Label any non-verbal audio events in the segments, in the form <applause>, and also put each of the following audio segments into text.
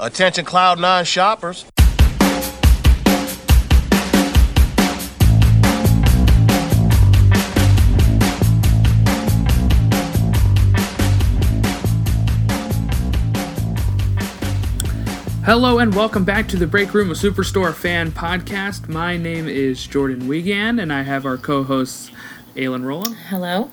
Attention Cloud9 shoppers. Hello and welcome back to the Break Room, a Superstore fan podcast. My name is Jordan Wiegand, and I have our co-hosts Aylin Rowland Hello.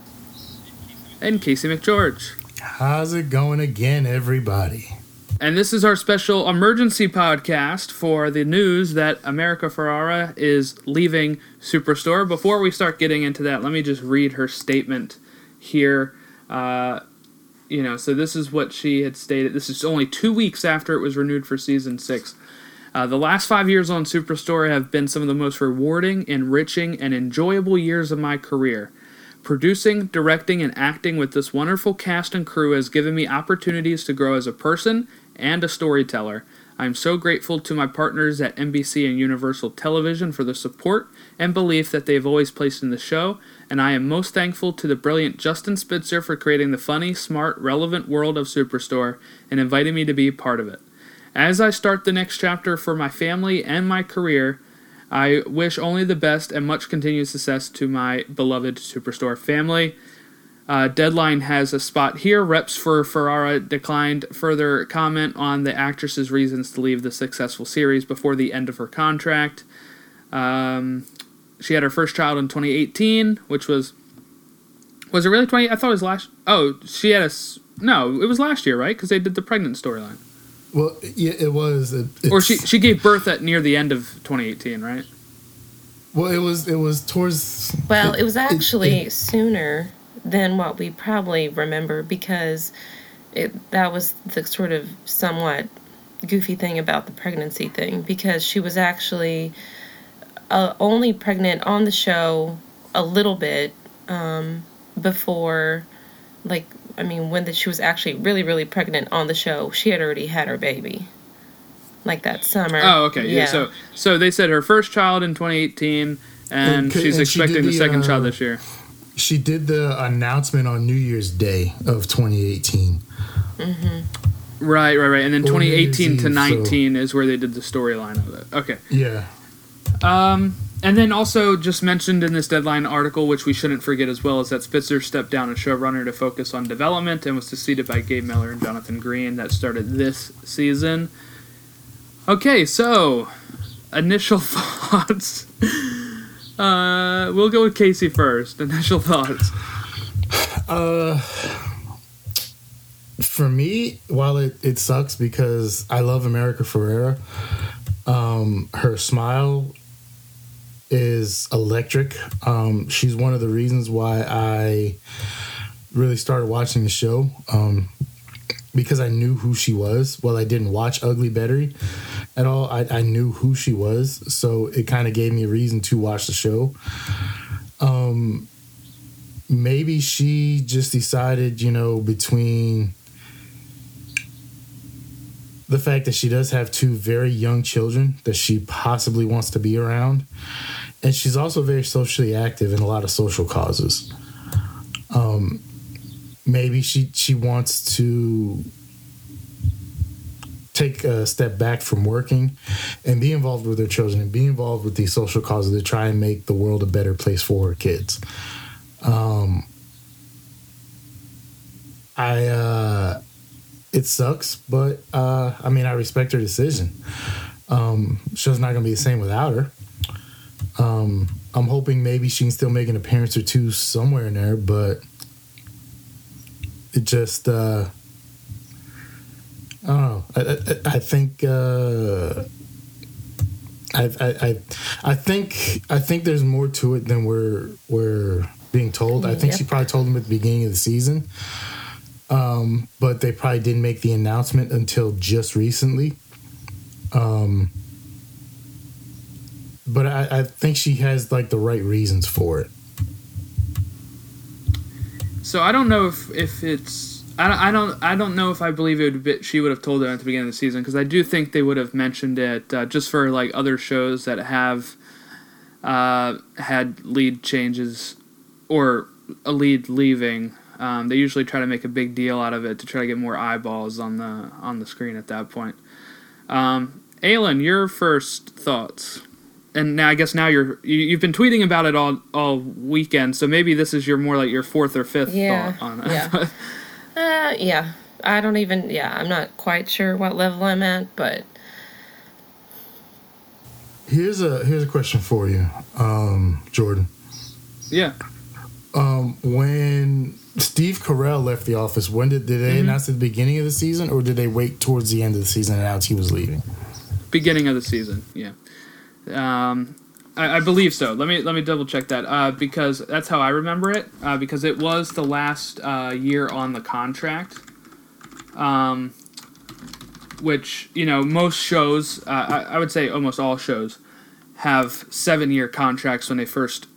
and Casey McGeorge. How's it going again, everybody? And this is our special emergency podcast for the news that America Ferrera is leaving Superstore. Before we start getting into that, let me just read her statement here. Uh, you know, so this is what she had stated. This is only two weeks after it was renewed for season six. Uh, the last five years on Superstore have been some of the most rewarding, enriching, and enjoyable years of my career. Producing, directing, and acting with this wonderful cast and crew has given me opportunities to grow as a person and a storyteller. I am so grateful to my partners at NBC and Universal Television for the support and belief that they have always placed in the show, and I am most thankful to the brilliant Justin Spitzer for creating the funny, smart, relevant world of Superstore and inviting me to be part of it. As I start the next chapter for my family and my career, I wish only the best and much continued success to my beloved Superstore family. Uh, Deadline has a spot here. Reps for Ferrera declined further comment on the actress's reasons to leave the successful series before the end of her contract. Um, she had her first child in 2018, which was was it really 20? I thought it was last. Oh, she had a s- no. It was last year, right? Because they did the pregnant storyline. Well, yeah, it was. It, Or she she gave birth at near the end of 2018, right? Well, it was. It was towards. Well, it was actually it- sooner than what we probably remember because it that was the sort of somewhat goofy thing about the pregnancy thing because she was actually uh, only pregnant on the show a little bit um, before, like I mean, when the, she was actually really really pregnant on the show, she had already had her baby, like that summer. Oh, okay. Yeah. So so they said her first child in 2018, and And she's and expecting did the, the, second child uh, this year. She did the announcement on New Year's Day of 2018. Mm-hmm. Right, right, right. And then Or New 2018 to Eve, so- 19 is where they did the storyline of it. Okay. Yeah. Um, and then also just mentioned in this deadline article, which we shouldn't forget as well, is that Spitzer stepped down as showrunner to focus on development and was succeeded by Gabe Miller and Jonathan Green. That started this season. Okay, so initial <laughs> thoughts. Uh, we'll go with Casey first. Initial thoughts. Uh, for me, while it, it sucks because I love America Ferrera, um, her smile is electric. Um, she's one of the reasons why I really started watching the show um, because I knew who she was. Well, I didn't watch Ugly Betty at all. I, I knew who she was, so it kind of gave me a reason to watch the show. Um, maybe she just decided, you know, between the fact that she does have two very young children that she possibly wants to be around, and she's also very socially active in a lot of social causes. Um, maybe she she wants to take a step back from working and be involved with her children and be involved with these social causes to try and make the world a better place for her kids. Um, I uh, it sucks, but uh, I mean I respect her decision. Um, not gonna be the same without her. Um, I'm hoping maybe she can still make an appearance or two somewhere in there, but it just uh, I don't know. I, I, I think uh, I, I I I think I think there's more to it than we're we're being told. I think Yeah. she probably told them at the beginning of the season, um, but they probably didn't make the announcement until just recently. Um, but I, I think she has like the right reasons for it. So I don't know if if it's I I don't, I don't know if I believe it would be, she would have told them at the beginning of the season because I do think they would have mentioned it uh, just for like other shows that have uh, had lead changes or a lead leaving. Um, they usually try to make a big deal out of it to try to get more eyeballs on the on the screen at that point. Um, Aylin, your first thoughts, and now I guess now you're you, you've been tweeting about it all all weekend, so maybe this is your more like your fourth or fifth Yeah, thought on it. yeah. <laughs> Uh, yeah. I don't even. Yeah, I'm not quite sure what level I'm at, but Here's a here's a question for you, um, Jordan. yeah. Um, When Steve Carell left the office, when did did they Mm-hmm. announce at the beginning of the season, or did they wait towards the end of the season and announce he was leaving? beginning of the season. Yeah, um, I, I believe so. Let me let me double check that uh, because that's how I remember it. Uh, because it was the last uh, year on the contract, um, which you know most shows. Uh, I, I would say almost all shows have seven year contracts when they first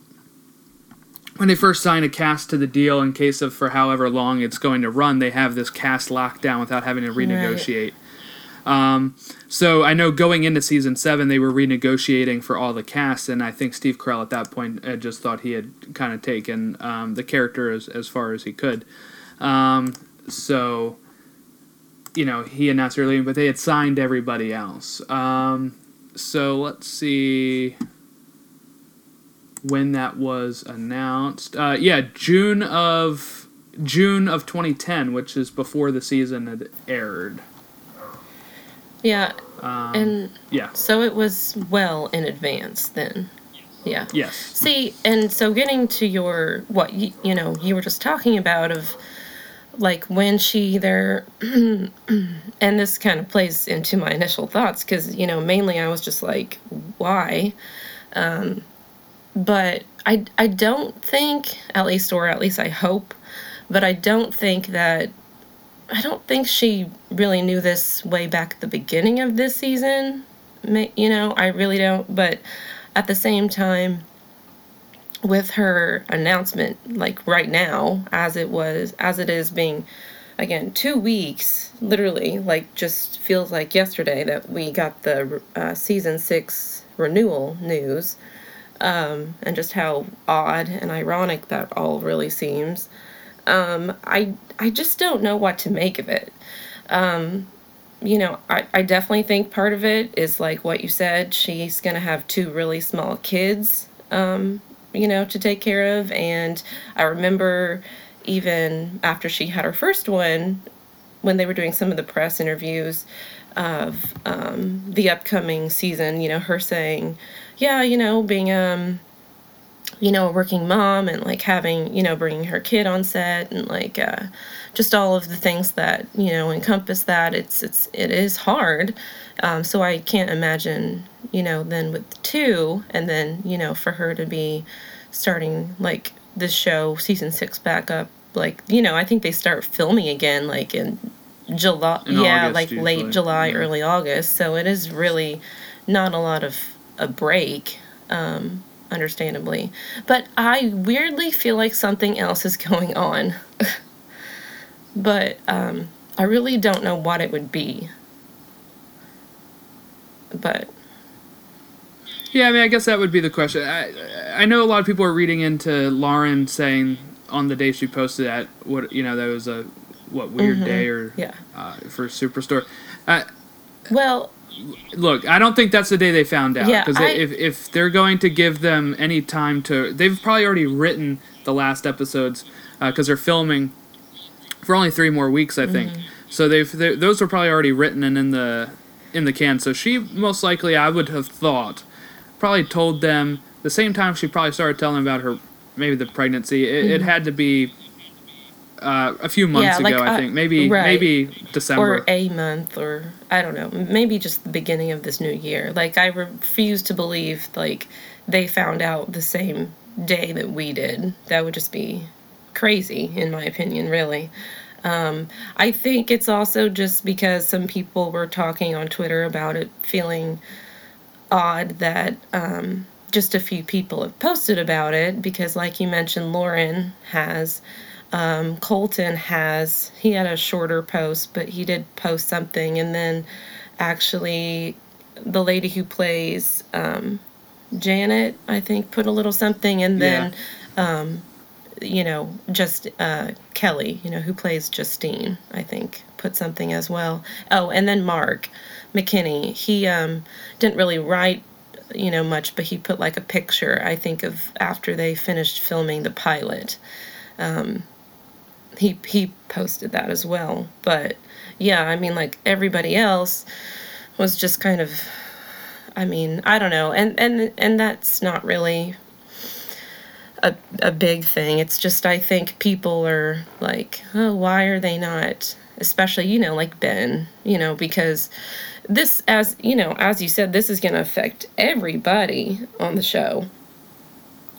when they first sign a cast to the deal in case of for however long it's going to run they have this cast locked down without having to renegotiate um, so I know going into season seven, they were renegotiating for all the cast, and I think Steve Carell at that point had just thought he had kind of taken um, the character as, as far as he could. Um, so, you know, he announced earlier, but they had signed everybody else. Um, so let's see when that was announced. Uh, yeah, June of June of 2010, which is before the season had aired. Yeah. Um, And yeah. so it was well in advance then. Yeah. Yes. See, and so getting to your what you, you know you were just talking about of like when she there, <clears throat> and this kind of plays into my initial thoughts because you know mainly I was just like why, um, but I I don't think at least or at least I hope, but I don't think that I don't think she really knew this way back at the beginning of this season. You know, I really don't. But at the same time, with her announcement, like right now, as it was, as it is being, again, two weeks, literally, like just feels like yesterday that we got the uh, season six renewal news, um, and just how odd and ironic that all really seems. Um, I I just don't know what to make of it. Um, you know, I, I definitely think part of it is like what you said. She's gonna have two really small kids, um, you know, to take care of. And I remember even after she had her first one, when they were doing some of the press interviews of um, the upcoming season, you know, her saying, "Yeah, you know, being um." You know, a working mom and like having, you know, bringing her kid on set and like uh, just all of the things that, you know, encompass that. It's, it's, it is hard. Um, so I can't imagine, you know, then with two and then, you know, for her to be starting like this show, season six back up, like, you know, I think they start filming again like in July. In yeah, August, like usually. late July, Yeah. early August. So it is really not a lot of a break. Um, understandably. But I weirdly feel like something else is <laughs> going on. but um, I really don't know what it would be. But Yeah, I mean, I guess that would be the question. I I know a lot of people are reading into Lauren saying on the day she posted that what you know that was a what weird day or yeah. uh, for Superstore. Uh, Well, look, I don't think that's the day they found out Yeah, because if if they're going to give them any time to, they've probably already written the last episodes because they're filming for only three more weeks, I think. Mm-hmm. So they've those were probably already written and in the in the can. So she most likely, I would have thought, probably told them the same time she probably started telling about her maybe the pregnancy. It, it had to be. Uh, a few months. Yeah, ago, like, I uh, think maybe right. maybe December. or a month, or I don't know, maybe just the beginning of this new year. Like, I refuse to believe, like, they found out the same day that we did. That would just be crazy, in my opinion, really. Um, I think it's also just because some people were talking on Twitter about it feeling odd that um, just a few people have posted about it because, like you mentioned, Lauren has. Um, Colton has. He had a shorter post, but he did post something. And then actually, the lady who plays um, Janet, I think, put a little something. And then um, you know, just uh, Kelly, you know, who plays Justine, I think, put something as well. Oh, and then Mark. McKinney. He um, didn't really write, you know, much, but he put like a picture. I think of after they finished filming the pilot. Um, he he posted that as well. But yeah, I mean, like everybody else was just kind of. I mean, I don't know, and and and that's not really a, a big thing. It's just I think people are like, oh, why are they not? Especially you know like Ben, you know because this as you know as you said this is going to affect everybody on the show.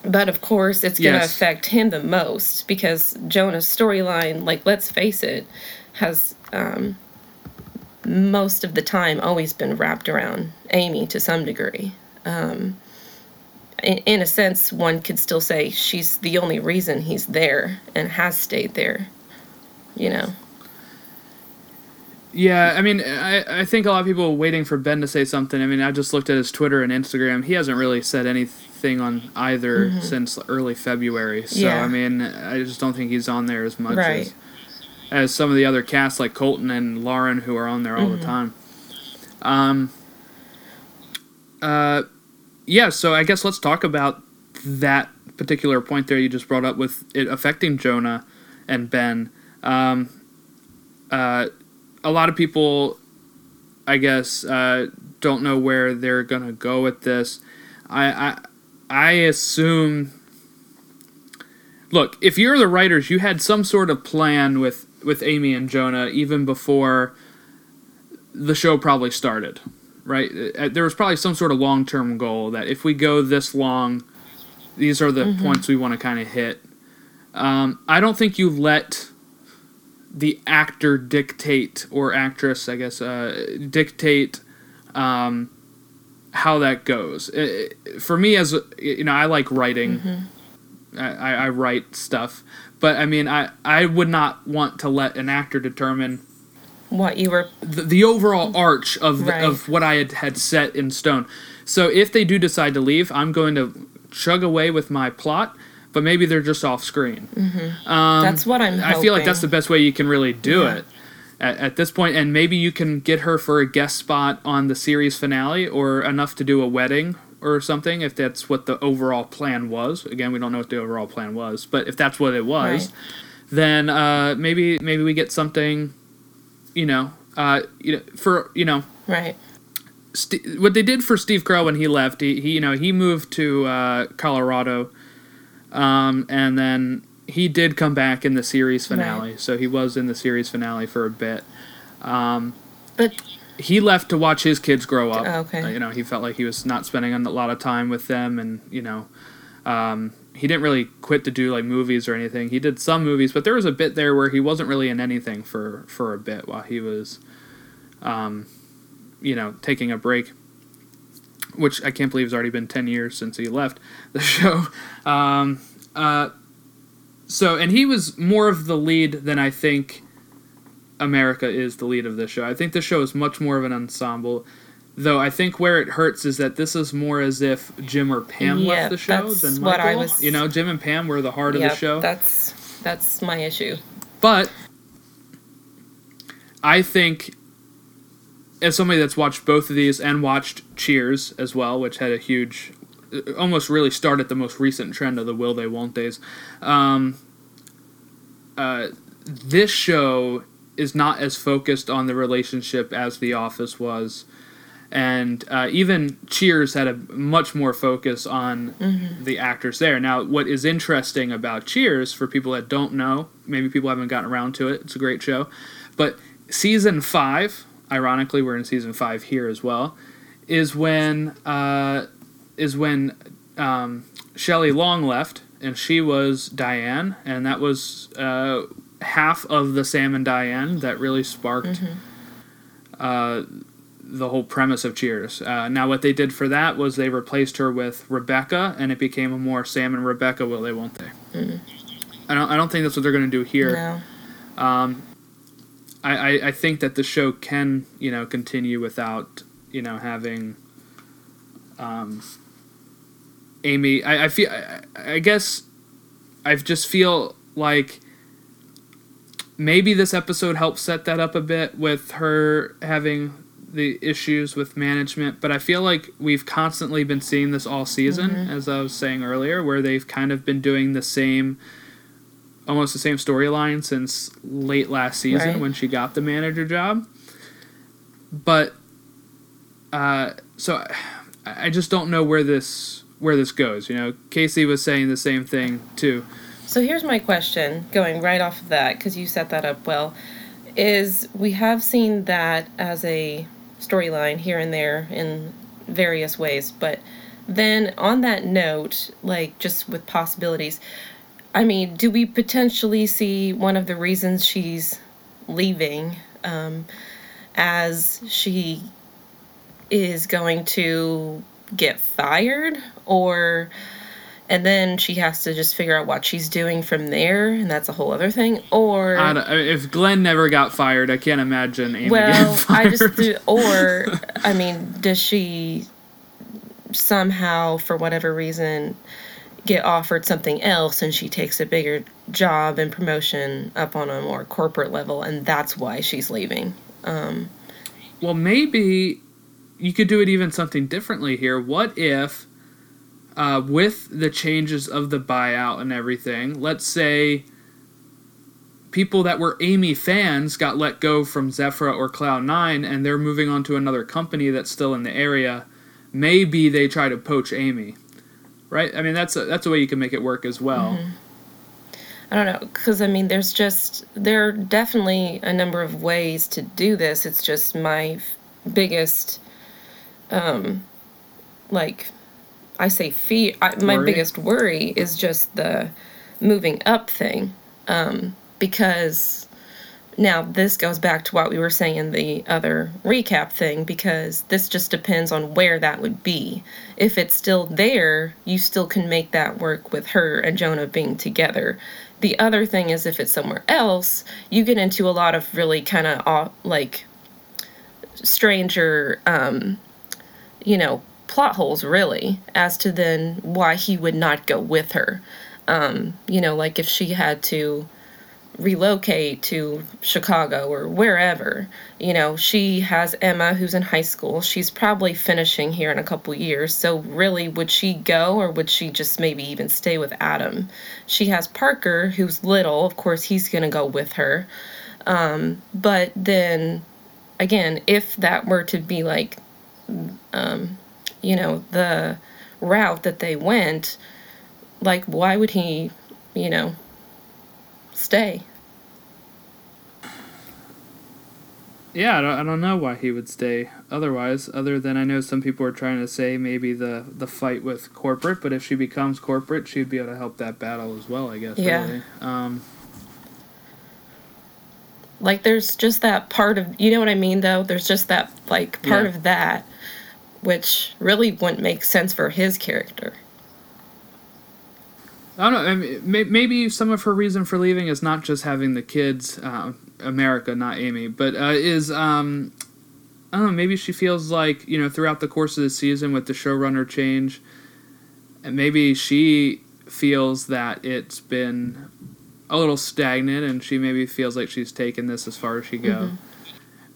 But of course, it's going to Yes. affect him the most because Jonah's storyline, like let's face it, has um, most of the time always been wrapped around Amy to some degree in, in a sense, one could still say she's the only reason he's there and has stayed there. You know, Yeah, I mean, I, I think a lot of people are waiting for Ben to say something. I mean, I just looked at his Twitter and Instagram. He hasn't really said anything on either since early February. So, Mm-hmm. Yeah. I mean, I just don't think he's on there as much Right. as, as some of the other casts like Colton and Lauren who are on there all Mm-hmm. the time. Um, uh, yeah, so I guess let's talk about that particular point there you just brought up with it affecting Jonah and Ben. Um, uh, a lot of people, I guess, uh, don't know where they're gonna go with this. I I, I assume. Look, if you're the writers, you had some sort of plan with with Amy and Jonah even before the show probably started, right? Uh, There was probably some sort of long term goal that if we go this long, these are the points we want to kind of hit. Um, I don't think you let the actor dictate or actress, I guess, uh, dictate um, how that goes. Uh, for me, as you know, I like writing. I, I I write stuff, but I mean, I I would not want to let an actor determine what you were, the, the overall arch of Right. of what I had, had set in stone. So if they do decide to leave, I'm going to chug away with my plot, but maybe they're just off screen. Um, that's what I'm. I feel like that's the best way you can really do Yeah. it at, at this point, and maybe you can get her for a guest spot on the series finale, or enough to do a wedding or something. If that's what the overall plan was. Again, we don't know what the overall plan was, but if that's what it was, Right. then uh, maybe maybe we get something. You know, uh, you know, for you know, right. St- what they did for Steve Carell when he left, he, he you know he moved to uh, Colorado, um, and then he did come back in the series finale. So he was in the series finale for a bit. But He left to watch his kids grow up. Oh, okay. Uh, you know, he felt like he was not spending a lot of time with them, and you know, um, he didn't really quit to do like movies or anything. He did some movies, but there was a bit there where he wasn't really in anything for for a bit while he was, um, you know, taking a break. Which I can't believe has already been ten years since he left the <laughs> show. Um, uh, so, and he was more of the lead than I think America is the lead of this show. I think this show is much more of an ensemble. Though I think where it hurts is that this is more as if Jim or Pam Yeah, left the show that's than what I Michael. was- You know, Jim and Pam were the heart yeah, of the show. that's that's my issue. But I think, as somebody that's watched both of these and watched Cheers as well, which had a huge, uh, almost really started the most recent trend of the will they won't days. Um, uh, this show is not as focused on the relationship as The Office was. And uh, even Cheers had a much more focus on the actors there. Now, what is interesting about Cheers, for people that don't know, maybe people haven't gotten around to it, it's a great show. But season five, ironically, we're in season five here as well, is when uh, is when um, Shelley Long left, and she was Diane, and that was uh, half of the Sam and Diane that really sparked uh, the whole premise of Cheers. Uh, now, what they did for that was they replaced her with Rebecca, and it became a more Sam and Rebecca. Will they? Won't they? I don't. I don't think that's what they're going to do here. No. I, I, I think that the show can you know continue without you know having um, Amy. I, I feel I, I guess I just feel like maybe this episode helps set that up a bit with her having the issues with management, but I feel like we've constantly been seeing this all season, as I was saying earlier, where they've kind of been doing the same, almost the same storyline since late last season Right. when she got the manager job. But, uh, so I, I just don't know where this where this goes. You know, Casey was saying the same thing too. So here's my question, going right off of that, because you set that up well, is we have seen that as a storyline here and there in various ways, but then on that note, like just with possibilities, I mean, do we potentially see one of the reasons she's leaving um, as she is going to get fired? Or and then she has to just figure out what she's doing from there and that's a whole other thing? Or I don't- if Glenn never got fired, I can't imagine Amy well i just do, <laughs> or i mean does she somehow for whatever reason get offered something else and she takes a bigger job and promotion up on a more corporate level and that's why she's leaving Well, maybe you could do it even something differently here. What if, uh, with the changes of the buyout and everything, let's say people that were Amy fans got let go from Zephra or Cloud9 and they're moving on to another company that's still in the area. Maybe they try to poach Amy. Right? I mean, that's a, that's a way you can make it work as well. I don't know, because I mean, there's just there are definitely a number of ways to do this. It's just my biggest, um, like, I say fear. I, my Worry? biggest worry is just the moving up thing, um, because now this goes back to what we were saying in the other recap thing because this just depends on where that would be. If it's still there, you still can make that work with her and Jonah being together. The other thing is if it's somewhere else, you get into a lot of really kind of like stranger um you know plot holes really as to then why he would not go with her. Um you know like if she had to relocate to Chicago or wherever. You know, she has Emma who's in high school. She's probably finishing here in a couple years. So really would she go or would she just maybe even stay with Adam? She has Parker who's little. Of course, he's going to go with her. Um but then again, if that were to be like um you know, the route that they went, like why would he, you know, stay. Yeah, I don't, I don't know why he would stay otherwise, other than I know some people are trying to say maybe the, the fight with corporate, but if she becomes corporate, she'd be able to help that battle as well, I guess. Yeah. Really. Um, Like there's just that part of you know what I mean though? There's just that like part Yeah. of that which really wouldn't make sense for his character. I don't know. I mean, maybe some of her reason for leaving is not just having the kids, uh, America, not Amy, but uh, is um, I don't know. Maybe she feels like you know throughout the course of the season with the showrunner change, and maybe she feels that it's been a little stagnant, and she maybe feels like she's taken this as far as she go.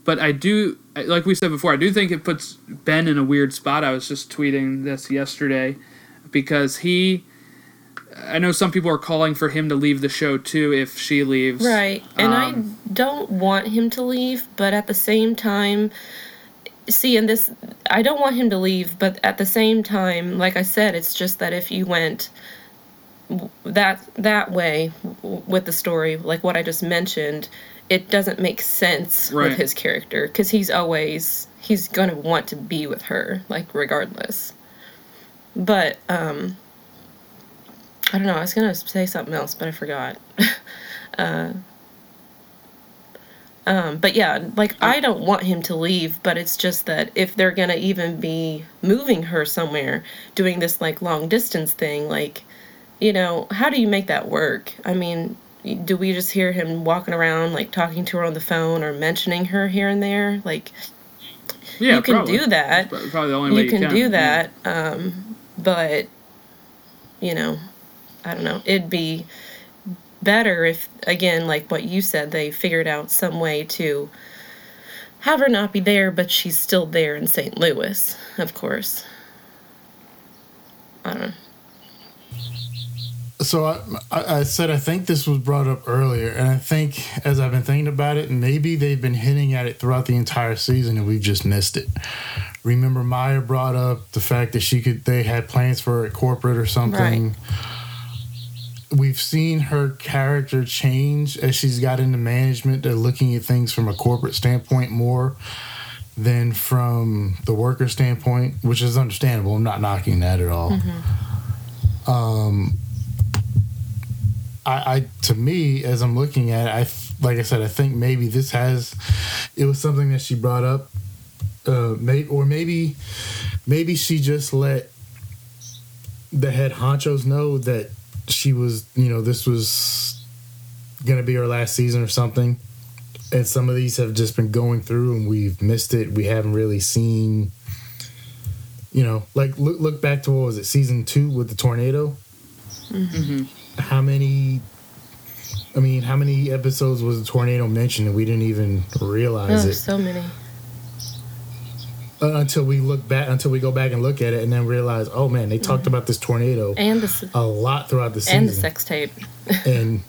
But I do, like we said before, I do think it puts Ben in a weird spot. I was just tweeting this yesterday because he. I know some people are calling for him to leave the show too if she leaves. Right. And Um, I don't want him to leave, but at the same time see in this I don't want him to leave, but at the same time, like I said, it's just that if you went that that way with the story, like what I just mentioned, it doesn't make sense Right. with his character because he's always he's going to want to be with her like regardless. But um I don't know, I was going to say something else, but I forgot. <laughs> Um, but yeah, like I don't want him to leave, but it's just that if they're gonna even be moving her somewhere, doing this like long distance thing, like, you know, how do you make that work? I mean, do we just hear him walking around like talking to her on the phone or mentioning her here and there? Like, Yeah, you can probably. do that. That's Probably the only way You can, do yeah. that, um, but you know, I don't know. It'd be better if, again, like what you said, they figured out some way to have her not be there, but she's still there in St. Louis, of course. I don't know. So I, I said I think this was brought up earlier, and I think as I've been thinking about it, maybe they've been hinting at it throughout the entire season, and we've just missed it. Remember, Maya brought up the fact that she could they had plans for her at corporate or something. We've seen her character change as she's got into management. They're looking at things from a corporate standpoint more than from the worker standpoint, which is understandable. I'm not knocking that at all. Um, I, I to me as I'm looking at it, I like I said, I think maybe this has it was something that she brought up, uh, may, or maybe maybe she just let the head honchos know that she was, you know, this was gonna be her last season or something. And some of these have just been going through, and we've missed it. We haven't really seen, you know, like look look back to what was it, season two with the tornado mm-hmm. how many I mean, how many episodes was the tornado mentioned and we didn't even realize Oh, it so many. Uh, until we look back until we go back and look at it and then realize, oh man, they talked about this tornado And the, a lot throughout the season. and the sex tape, <laughs> and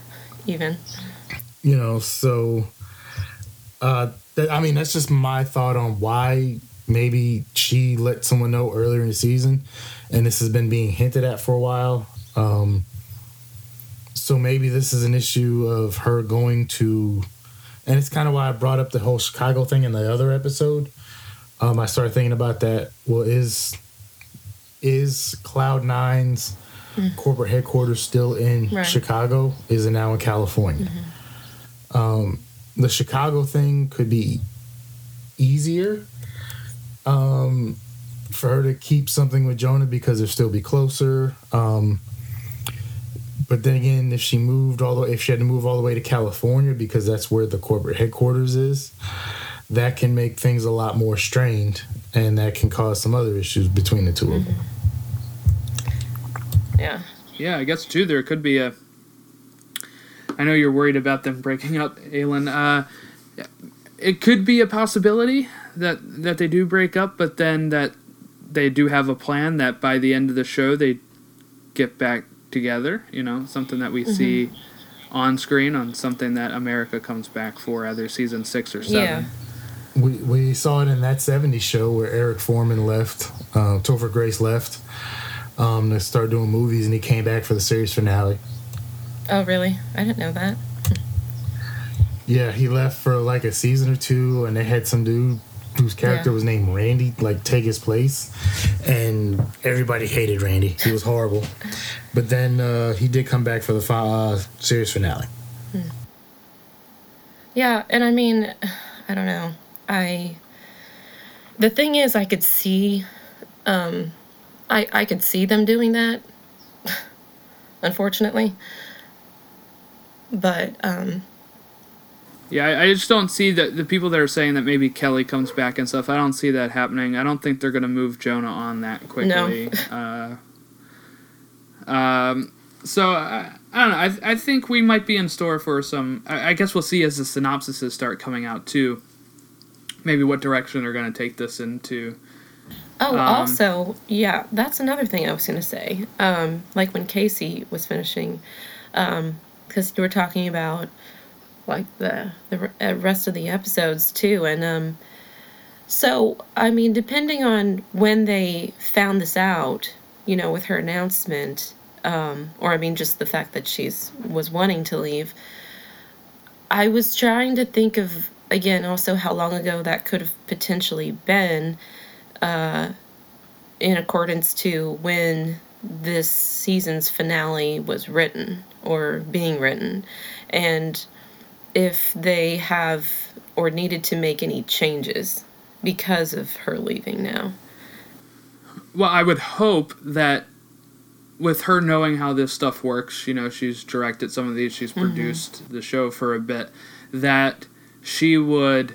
<laughs> even. you know, so uh I mean, that's just my thought on why maybe she let someone know earlier in the season and this has been being hinted at for a while. Um so maybe this is an issue of her going to and it's kind of why I brought up the whole Chicago thing in the other episode. Um, I started thinking about that. Well, is is Cloud Nine's corporate headquarters still in Right. Chicago? Is it now in California? Um, the Chicago thing could be easier um, for her to keep something with Jonah because they'll still be closer. Um, but then again, if she moved all the if she had to move all the way to California because that's where the corporate headquarters is, that can make things a lot more strained, and that can cause some other issues between the 2 of them. Yeah. Yeah, I guess too. There could be a. I know you're worried about them breaking up, Aylin. Uh, it could be a possibility that that they do break up, but then that they do have a plan that by the end of the show they get back together. You know, something that we see on screen on something that America comes back for, either season six or seven. Yeah. We we saw it in that '70s show where Eric Forman left, uh, Topher Grace left um, to start doing movies, and he came back for the series finale. Oh, really? I didn't know that. <laughs> Yeah, he left for like a season or two, and they had some dude whose character Yeah. was named Randy like take his place, and everybody hated Randy. He was horrible, but then uh, he did come back for the fi- uh, series finale. Yeah, and I mean, I don't know. I the thing is I could see um I I could see them doing that <laughs> unfortunately. But um Yeah, I, I just don't see that the people that are saying that maybe Kelly comes back and stuff. I don't see that happening. I don't think they're gonna move Jonah on that quickly. <laughs> uh, um, so I, I don't know. I, I think we might be in store for some. I, I guess we'll see as the synopsises start coming out too. Maybe what direction they're gonna take this into. oh Um, also, yeah, that's another thing I was going to say. Um like when Casey was finishing um cuz you were talking about like the the uh, rest of the episodes too and um so i mean depending on when they found this out you know with her announcement um or i mean just the fact that she's was wanting to leave i was trying to think of again also how long ago that could have potentially been uh in accordance to when this season's finale was written or being written and if they have or needed to make any changes because of her leaving now. Well, I would hope that with her knowing how this stuff works, you know, she's directed some of these, she's produced the show for a bit, that she would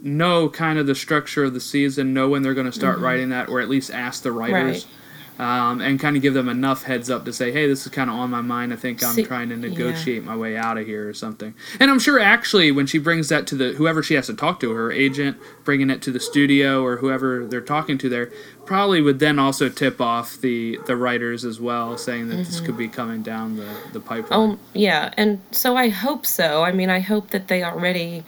know kind of the structure of the season, know when they're going to start mm-hmm. writing that, or at least ask the writers um, and kind of give them enough heads up to say, hey, this is kind of on my mind. I think I'm See- trying to yeah. negotiate my way out of here or something. And I'm sure actually when she brings that to the whoever she has to talk to, her agent, bringing it to the studio or whoever they're talking to there, probably would then also tip off the the writers as well, saying that this could be coming down the the pipeline. Oh, yeah. And so I hope so. I mean, I hope that they already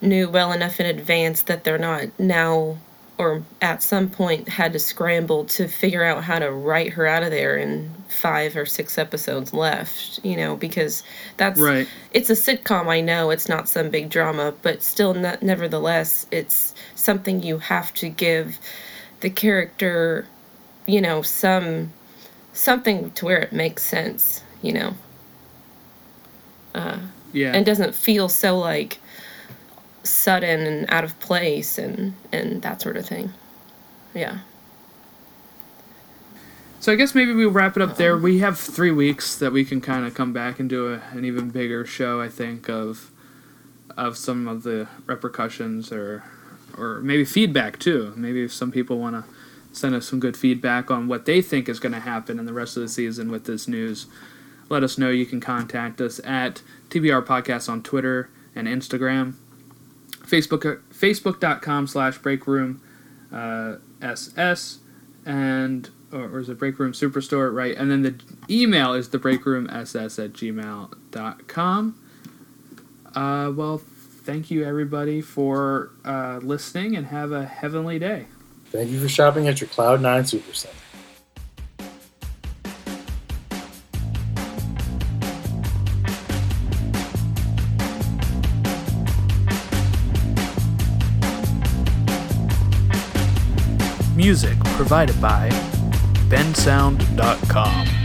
knew well enough in advance that they're not now or at some point had to scramble to figure out how to write her out of there in five or six episodes left, you know, because that's Right. it's a sitcom, I know, it's not some big drama, but still ne- nevertheless, it's something you have to give the character, you know, some something to where it makes sense, you know. uh, yeah. and doesn't feel so like sudden and out of place and and that sort of thing yeah So I guess maybe we'll wrap it up there. We have three weeks that we can kind of come back and do a, an even bigger show. I think of of some of the repercussions or or maybe feedback too. Maybe if some people want to send us some good feedback on what they think is going to happen in the rest of the season with this news. Let us know. You can contact us at TBR Podcast on Twitter and Instagram. Facebook Facebook.com slash breakroom uh, SS and or, or is it breakroom superstore? Right. And then the email is the breakroom ss at gmail.com uh, well thank you everybody for uh, listening and have a heavenly day. Thank you for shopping at your Cloud9 Supercenter. Music provided by bensound.com.